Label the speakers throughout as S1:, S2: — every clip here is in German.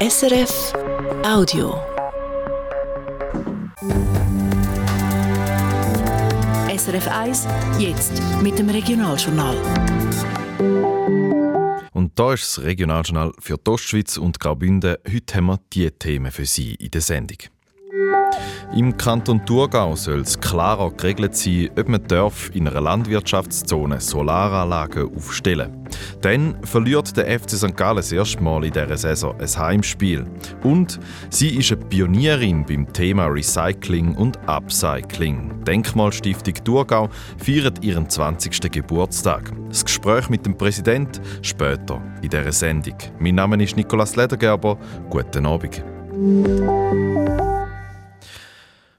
S1: SRF Audio. SRF 1, jetzt mit dem Regionaljournal.
S2: Und da ist das Regionaljournal für die Ostschweiz und Graubünden. Heute haben wir diese Themen für Sie in der Sendung. Im Kanton Thurgau soll es klarer geregelt sein, ob man darf in einer Landwirtschaftszone Solaranlagen aufstellen Dann verliert der FC St. Gallen das erste Mal in dieser Saison ein Heimspiel. Und sie ist eine Pionierin beim Thema Recycling und Upcycling. Denkmalstiftung Thurgau feiert ihren 20. Geburtstag. Das Gespräch mit dem Präsident später in dieser Sendung. Mein Name ist Nikolaus Ledergerber. Guten Abend.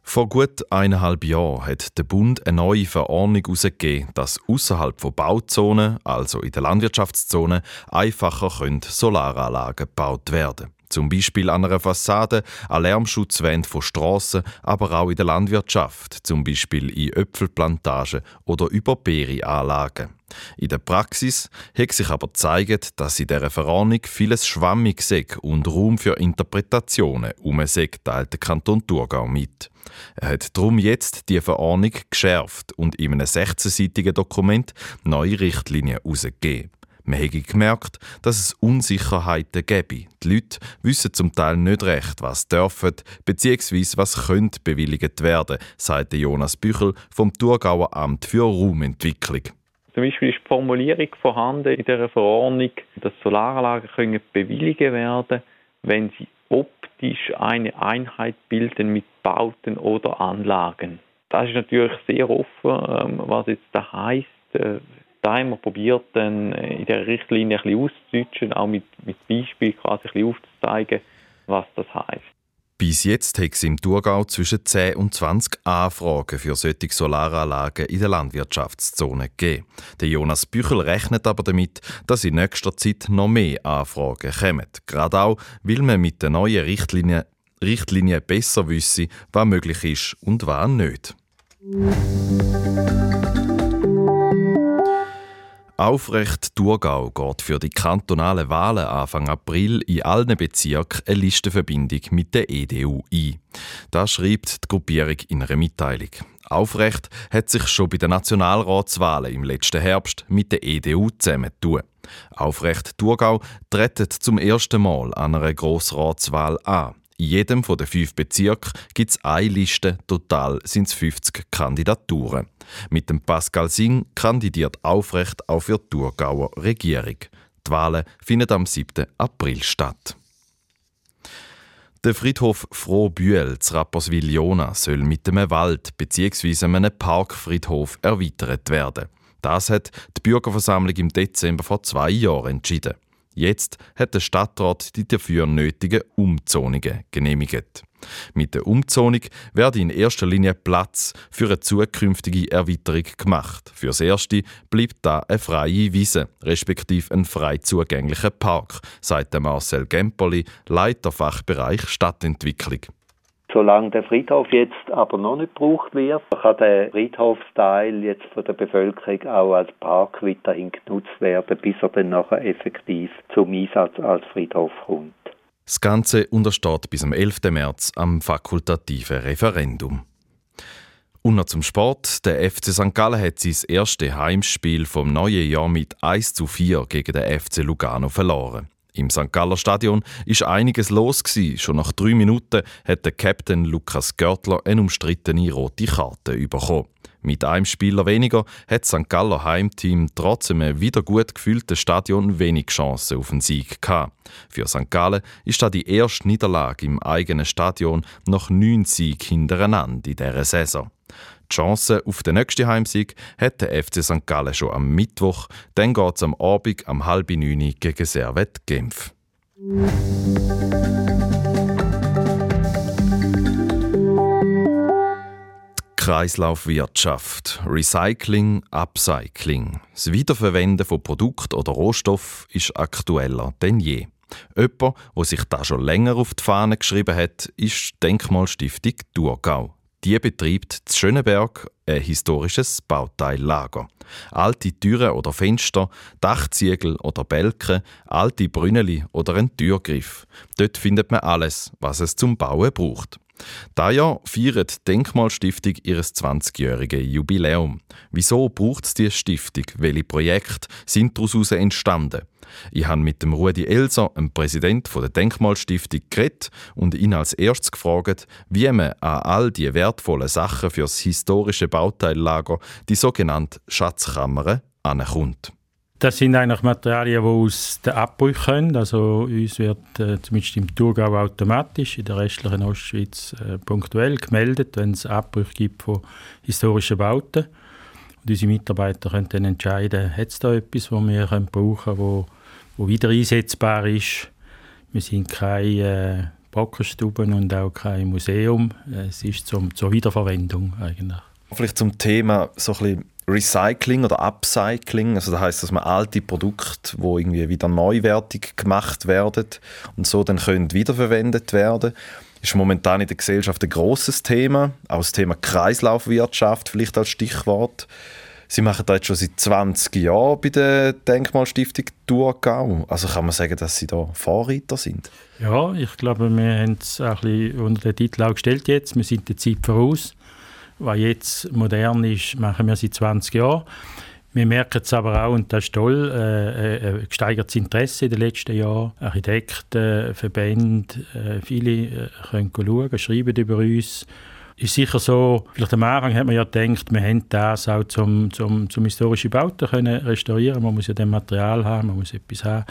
S2: Vor gut eineinhalb Jahren hat der Bund eine neue Verordnung herausgegeben, dass außerhalb von Bauzonen, also in der Landwirtschaftszone, einfacher Solaranlagen gebaut werden zum Beispiel an einer Fassade, an Lärmschutzwände von Strassen, aber auch in der Landwirtschaft, zum Beispiel in Äpfelplantagen oder über Beerenanlagen. In der Praxis hat sich aber gezeigt, dass in dieser Verordnung vieles schwammig ist und Raum für Interpretationen um teilt der Kanton Thurgau mit. Er hat darum jetzt die Verordnung geschärft und in einem 16-seitigen Dokument neue Richtlinien herausgegeben. Man habe gemerkt, dass es Unsicherheiten gäbe. Die Leute wissen zum Teil nicht recht, was dürfen bzw. was könnte bewilligt werden, sagte Jonas Büchel vom Thurgauer Amt für Raumentwicklung.
S3: Zum Beispiel ist die Formulierung vorhanden in der Verordnung, dass Solaranlagen können bewilligt werden, wenn sie optisch eine Einheit bilden mit Bauten oder Anlagen. Das ist natürlich sehr offen, ähm, was jetzt da heißt. Äh, da haben wir probiert, dann in der Richtlinie ein bisschen auszudeutschen, auch mit, mit Beispielen quasi ein aufzuzeigen, was das heißt.
S2: Bis jetzt hat es im Thurgau zwischen 10 und 20 Anfragen für solche Solaranlagen in der Landwirtschaftszone gegeben. Der Jonas Büchel rechnet aber damit, dass in nächster Zeit noch mehr Anfragen kommen. Gerade auch, weil man mit den neuen Richtlinien, Richtlinien besser wisse, was möglich ist und was nicht. Aufrecht Thurgau geht für die kantonalen Wahlen Anfang April in allen Bezirken eine Listenverbindung mit der EDU ein. Das schreibt die Gruppierung in einer Mitteilung. Aufrecht hat sich schon bei den Nationalratswahlen im letzten Herbst mit der EDU zusammentun. Aufrecht Thurgau tritt zum ersten Mal an einer Grossratswahl an. In jedem von den fünf Bezirken gibt es eine Liste, total sind es 50 Kandidaturen. Mit dem Pascal Singh kandidiert aufrecht auch für die Thurgauer Regierung. Die Wahlen finden am 7. April statt. Der Friedhof Frohbühl zu Rapperswil-Jona soll mit einem Wald bzw. einem Parkfriedhof erweitert werden. Das hat die Bürgerversammlung im Dezember vor zwei Jahren entschieden. Jetzt hat der Stadtrat die dafür nötigen Umzonungen genehmigt. Mit der Umzonung werde in erster Linie Platz für eine zukünftige Erweiterung gemacht. Fürs Erste bleibt da eine freie Wiese, respektive ein frei zugänglicher Park, sagt Marcel Gemperli, Leiter Fachbereich Stadtentwicklung.
S4: Solange der Friedhof jetzt aber noch nicht gebraucht wird, kann der Friedhofsteil jetzt von der Bevölkerung auch als Park weiterhin genutzt werden, bis er dann nachher effektiv zum Einsatz als Friedhof kommt.
S2: Das Ganze untersteht bis am 11. März am fakultativen Referendum. Und noch zum Sport. Der FC St. Gallen hat sein erstes Heimspiel vom neuen Jahr mit 1 zu 4 gegen den FC Lugano verloren. Im St. Galler Stadion ist einiges los gewesen. Schon nach drei Minuten hat der Captain Lukas Görtler eine umstrittene rote Karte bekommen. Mit einem Spieler weniger hat das St. Galler Heimteam trotz einem wieder gut gefüllten Stadion wenig Chancen auf den Sieg gehabt. Für St. Gallen ist das die erste Niederlage im eigenen Stadion nach neun Siegen hintereinander in dieser Saison. Die Chance auf den nächsten Heimsieg hat der FC St. Gallen schon am Mittwoch. Dann geht es am Abend am halb neun gegen Servet Genf. Kreislaufwirtschaft, Recycling, Upcycling. Das Wiederverwenden von Produkten oder Rohstoffen ist aktueller denn je. Jemand, der sich da schon länger auf die Fahne geschrieben hat, ist Denkmalstiftung Thurgau. Die betreibt zu Schöneberg ein historisches Bauteillager. Alte Türen oder Fenster, Dachziegel oder Bälke, alte Brünneli oder ein Türgriff. Dort findet man alles, was es zum Bauen braucht. Da Jahr feiert die Denkmalstiftung ihr 20-jähriges Jubiläum. Wieso braucht es diese Stiftung? Welche Projekte sind daraus entstanden? Ich habe mit dem Rudi Elser, dem Präsident der Denkmalstiftung, geredet und ihn als erstes gefragt, wie man an all die wertvollen Sachen für das historische Bauteillager, die sogenannte Schatzkammern, ankommt.
S5: Das sind eigentlich Materialien, die aus den Abbrüchen kommen. Also uns wird äh, zumindest im Thurgau automatisch, in der restlichen Ostschweiz äh, punktuell gemeldet, wenn es Abbrüche gibt von historischen Bauten. Und unsere Mitarbeiter können dann entscheiden, hat es da etwas, das wir können brauchen können, wo wieder einsetzbar ist. Wir sind keine äh, Brockenstuben und auch kein Museum. Es ist zum, zur Wiederverwendung eigentlich.
S2: Vielleicht zum Thema so ein Recycling oder Upcycling, also das heißt, dass man alte Produkte, wo irgendwie wieder neuwertig gemacht werden und so dann können wiederverwendet werden, ist momentan in der Gesellschaft ein großes Thema, auch das Thema Kreislaufwirtschaft vielleicht als Stichwort. Sie machen das jetzt schon seit 20 Jahren bei der Denkmalstiftung Thurgau. Also kann man sagen, dass Sie da Vorreiter sind?
S5: Ja, ich glaube, wir haben es ein bisschen unter den Titel auch gestellt jetzt. Wir sind der Zeit voraus was jetzt modern ist, machen wir seit 20 Jahren. Wir merken es aber auch, und das ist toll, äh, äh, gesteigertes Interesse in den letzten Jahren. Architekten, Verbände, äh, viele äh, können schauen, schreiben über uns. Ist sicher so, vielleicht am Anfang hat man ja gedacht, wir haben das auch zum, zum, zum historischen Bauten können restaurieren. Man muss ja dann Material haben, man muss etwas haben.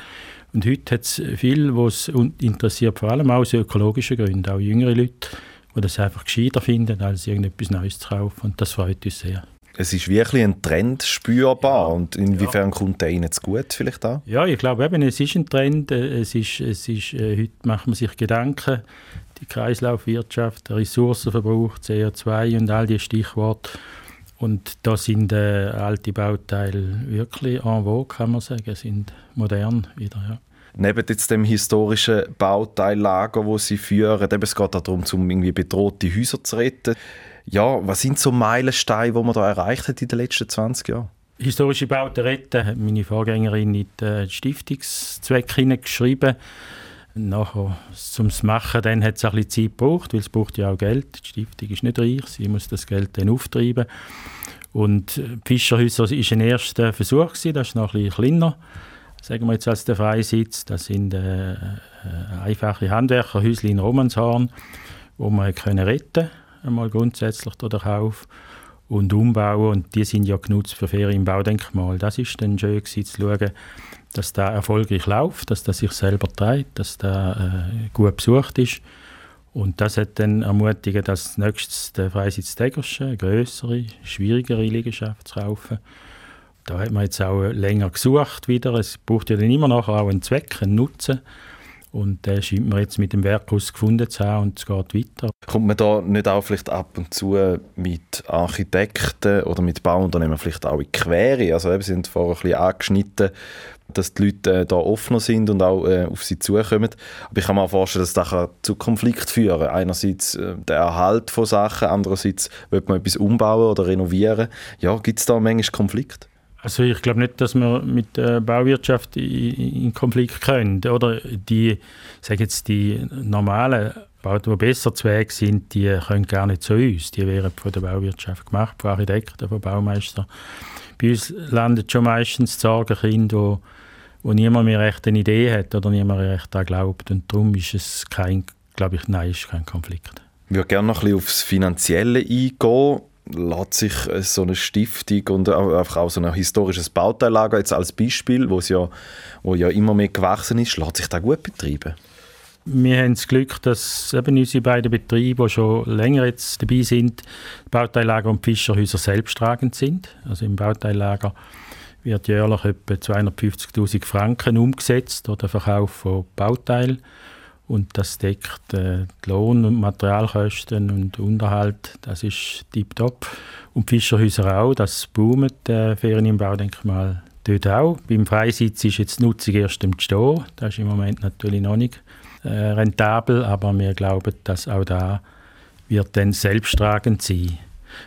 S5: Und heute hat es viele, die es interessiert, vor allem auch aus ökologischen Gründen, auch jüngere Leute die das einfach gescheiter finden, als irgendetwas Neues zu kaufen. Und das freut uns sehr.
S2: Es ist wirklich ein Trend spürbar. Und inwiefern ja. kommt der Ihnen zu gut vielleicht auch?
S5: Ja, ich glaube eben, es ist ein Trend. Es ist, es ist, äh, heute macht man sich Gedanken, die Kreislaufwirtschaft, der Ressourcenverbrauch, CO2 und all diese Stichworte. Und da sind äh, alte Bauteile wirklich en vogue, kann man sagen, sind modern wieder. Ja
S2: neben jetzt dem historischen Bauteillager, wo sie führen, eben, es geht darum, um irgendwie bedrohte Häuser zu retten. Ja, was sind so Meilensteine, die man da erreicht hat in den letzten 20 Jahren?
S5: Historische Bauten retten hat meine Vorgängerin in den Stiftungszweck hineingeschrieben. Nachher zum Machen dann hat es ein bisschen Zeit gebraucht, weil es braucht ja auch Geld. Die Stiftung ist nicht reich, sie muss das Geld dann auftreiben. Und die Fischerhäuser war ein erster Versuch, das ist noch ein bisschen kleiner sagen wir jetzt als der Freisitz, das sind äh, äh, einfache Handwerkerhäuschen in Romanshorn, wo man können retten einmal grundsätzlich durch den Kauf und umbauen. Und die sind ja genutzt für Ferienbaudenkmal. Das ist dann schön zu schauen, dass da erfolgreich läuft, dass das sich selber trägt, dass da äh, gut besucht ist. Und das hat dann ermutigt, dass nächstes der Freisitz Tegerschen, eine grössere, schwierigere Liegenschaft zu kaufen da hat man jetzt auch länger gesucht wieder. Es braucht ja dann immer noch auch einen Zweck, einen Nutzen. Und den scheint man jetzt mit dem Werkhaus gefunden zu haben und es geht weiter.
S2: Kommt man da nicht auch vielleicht ab und zu mit Architekten oder mit Bauunternehmen vielleicht auch in Quere? Also Sie sind vorher ein bisschen angeschnitten, dass die Leute äh, da offener sind und auch äh, auf sie zukommen. Aber ich kann mir auch vorstellen, dass das zu Konflikt führen kann. Einerseits äh, der Erhalt von Sachen, andererseits will man etwas umbauen oder renovieren. Ja, gibt es da manchmal Konflikt?
S5: Also ich glaube nicht, dass wir mit der Bauwirtschaft in, Konflikt können. Oder die, sage jetzt die normalen Bauten, die besser zu Weg sind, die können gar nicht zu uns. Die werden von der Bauwirtschaft gemacht, von Architekten, von Baumeistern. Bei uns landet schon meistens Sorgenkind, wo, wo niemand mehr recht eine Idee hat oder niemand recht daran glaubt. Und darum ist es kein, glaube ich, nein, ist kein Konflikt.
S2: Ich würde gerne noch ein bisschen aufs Finanzielle eingehen lässt sich so eine Stiftung und einfach auch so ein historisches Bauteillager jetzt als Beispiel, wo ja, wo ja immer mehr gewachsen ist, lässt sich da gut betreiben?
S5: Wir haben das Glück, dass eben unsere beiden Betriebe, die schon länger jetzt dabei sind, Bauteillager und Fischerhäuser selbsttragend sind. Also im Bauteillager wird jährlich etwa 250'000 Franken umgesetzt oder Verkauf von Bauteilen und das deckt äh, die Lohn- und Materialkosten und Unterhalt, das ist tiptop. Und Fischerhäuser auch, das boomt, äh, Ferien im Baudenkmal dort auch. Beim Freisitz ist jetzt die Nutzung erst im Stehen, das ist im Moment natürlich noch nicht äh, rentabel, aber wir glauben, dass auch da wird dann selbsttragend sein.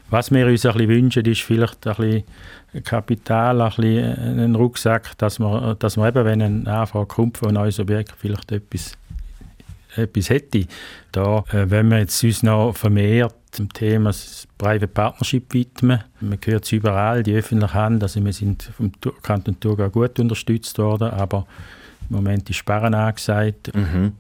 S5: Was wir uns ein bisschen wünschen, ist vielleicht ein bisschen Kapital, ein bisschen einen Rucksack, dass man, dass man eben, wenn eine Anfrage kommt von einem neues Objekt, vielleicht etwas, etwas hätte. Da, äh, wenn wir jetzt uns noch vermehrt dem Thema Private Partnership widmen. Man hört es überall, die öffentliche Hand, also wir sind vom Kanton Thurgau gut unterstützt worden, aber im Moment ist Sperren angesagt.
S2: Mhm.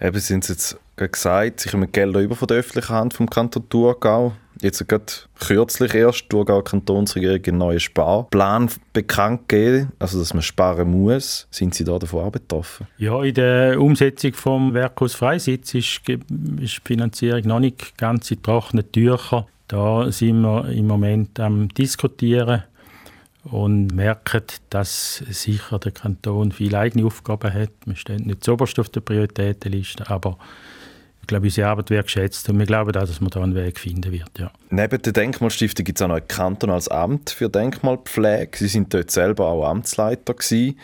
S2: Eben sind Sie jetzt gesagt, Sie kommen Gelder über von der öffentlichen Hand vom Kanton Thurgau. Jetzt gerade kürzlich erst die Thurgauer Kantonsregierung einen neuen Sparplan bekannt gegeben, also dass man sparen muss. Sind Sie da davon auch betroffen?
S5: Ja, in der Umsetzung vom Werkhaus Freisitz ist, die Finanzierung noch nicht ganz in trockenen Tüchern. Da sind wir im Moment am diskutieren und merken, dass sicher der Kanton viele eigene Aufgaben hat. Wir stehen nicht zuoberst auf der Prioritätenliste, aber glaube, unsere Arbeit wird geschätzt und wir glauben auch, dass man da einen Weg finden wird. Ja.
S2: Neben der Denkmalstiftung gibt es auch noch ein kantonales Amt für Denkmalpflege. Sie sind dort selber auch Amtsleiter gewesen.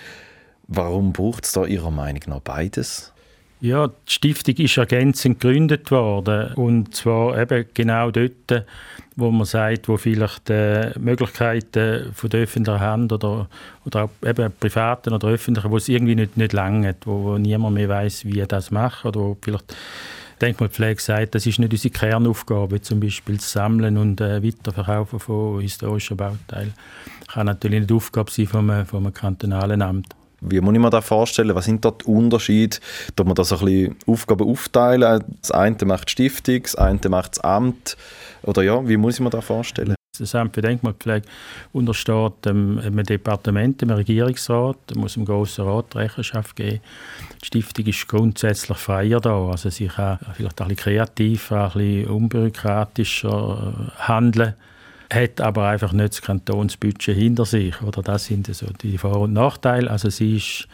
S2: Warum braucht es da Ihrer Meinung nach beides?
S5: Ja, die Stiftung ist ergänzend gegründet worden und zwar eben genau dort, wo man sagt, wo vielleicht die Möglichkeiten von der öffentlichen Hand oder, oder auch eben privaten oder öffentlichen, wo es irgendwie nicht, nicht lange wo, wo niemand mehr weiß, wie er das macht oder wo vielleicht Denkmalpflege sagt, das ist nicht unsere Kernaufgabe, zum Beispiel das Sammeln und äh, Weiterverkaufen von historischen Bauteilen. Kann natürlich nicht die Aufgabe sein vom, vom kantonalen Amt.
S2: Wie muss ich mir das vorstellen? Was sind dort die Unterschiede? Dass man da so ein bisschen Aufgaben aufteilen? Das eine macht die Stiftung, das eine macht das Amt. Oder ja, wie muss ich mir das vorstellen?
S5: Das Amt für Denkmalpflege untersteht dem, einem Departement, dem Regierungsrat, muss dem Grossen Rat Rechenschaft geben. Die Stiftung ist grundsätzlich freier da, also sie kann vielleicht ein bisschen kreativer, ein bisschen unbürokratischer handeln, hat aber einfach nicht das Kantonsbudget hinter sich. Oder das sind so die Vor- und Nachteile. Also sie, ist,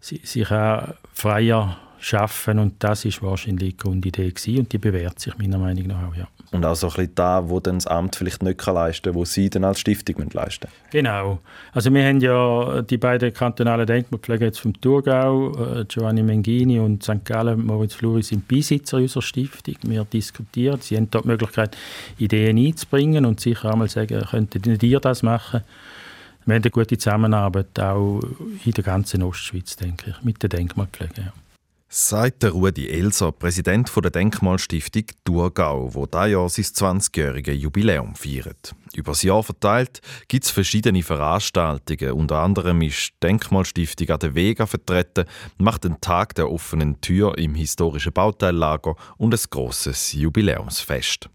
S5: sie, sie kann freier schaffen und das ist wahrscheinlich die Grundidee gewesen und die bewährt sich meiner Meinung nach auch, ja.
S2: Und auch so ein bisschen da, wo dann das Amt vielleicht nicht kann leisten kann, wo Sie dann als Stiftung leisten müssen.
S5: Genau. Also wir haben ja die beiden kantonalen Denkmalpfleger jetzt vom Thurgau, äh, Giovanni Mengini und St. Gallen, Moritz Fluri sind Beisitzer unserer Stiftung. Wir diskutieren, sie haben dort die Möglichkeit, Ideen einzubringen und sicher einmal sagen, könntet ihr das machen? Wir haben eine gute Zusammenarbeit auch in der ganzen Ostschweiz, denke ich, mit den Denkmalpflegen. Ja
S2: sagt der Rudi Elser, Präsident der Denkmalstiftung Thurgau, wo dieses Jahr sein 20-jähriges Jubiläum feiert. Über das Jahr verteilt gibt es verschiedene Veranstaltungen. Unter anderem ist die Denkmalstiftung an der Vega vertreten, macht den Tag der offenen Tür im historischen Bauteillager und ein grosses Jubiläumsfest.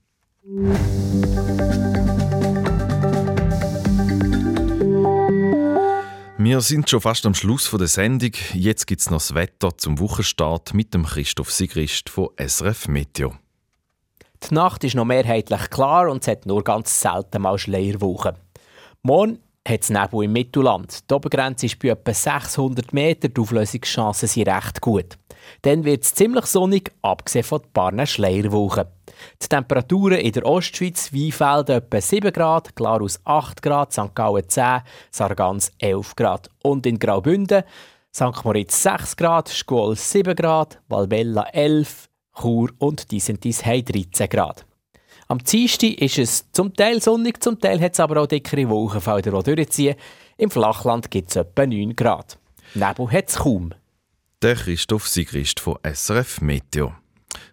S2: Wir sind schon fast am Schluss der Sendung. Jetzt gibt es noch das Wetter zum Wochenstart mit dem Christoph Sigrist von SRF Meteo.
S6: Die Nacht ist noch mehrheitlich klar und es hat nur ganz selten mal Schleierwochen. Morgen hat es Nebel im Mittelland. Die Obergrenze ist bei etwa 600 Meter, die Auflösungschancen sind recht gut. Dann wird es ziemlich sonnig, abgesehen von ein paar Schleierwochen. Die Temperaturen in der Ostschweiz, Weinfeld etwa 7 Grad, Glarus 8 Grad, St. Gallen 10, Sargans 11 Grad. Und in Graubünden St. Moritz 6 Grad, Schkuol 7 Grad, Valbella 11, Chur und Disentis haben 13 Grad. Am Dienstag ist es zum Teil sonnig, zum Teil hat es aber auch dickere Wolkenfelder, die durchziehen. Im Flachland gibt es etwa 9 Grad. Nebel hat es kaum.
S2: Der Christoph Sigrist von SRF Meteo.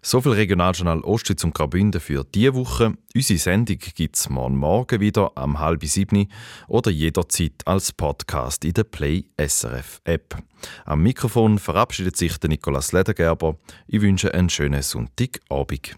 S2: So viel Regionaljournal Ostschweiz und Graubünden für diese Woche. Unsere Sendung gibt es morgen Morgen wieder am halb sieben oder jederzeit als Podcast in der Play SRF App. Am Mikrofon verabschiedet sich der Nikolaus Ledergerber. Ich wünsche einen schönen Sonntagabend.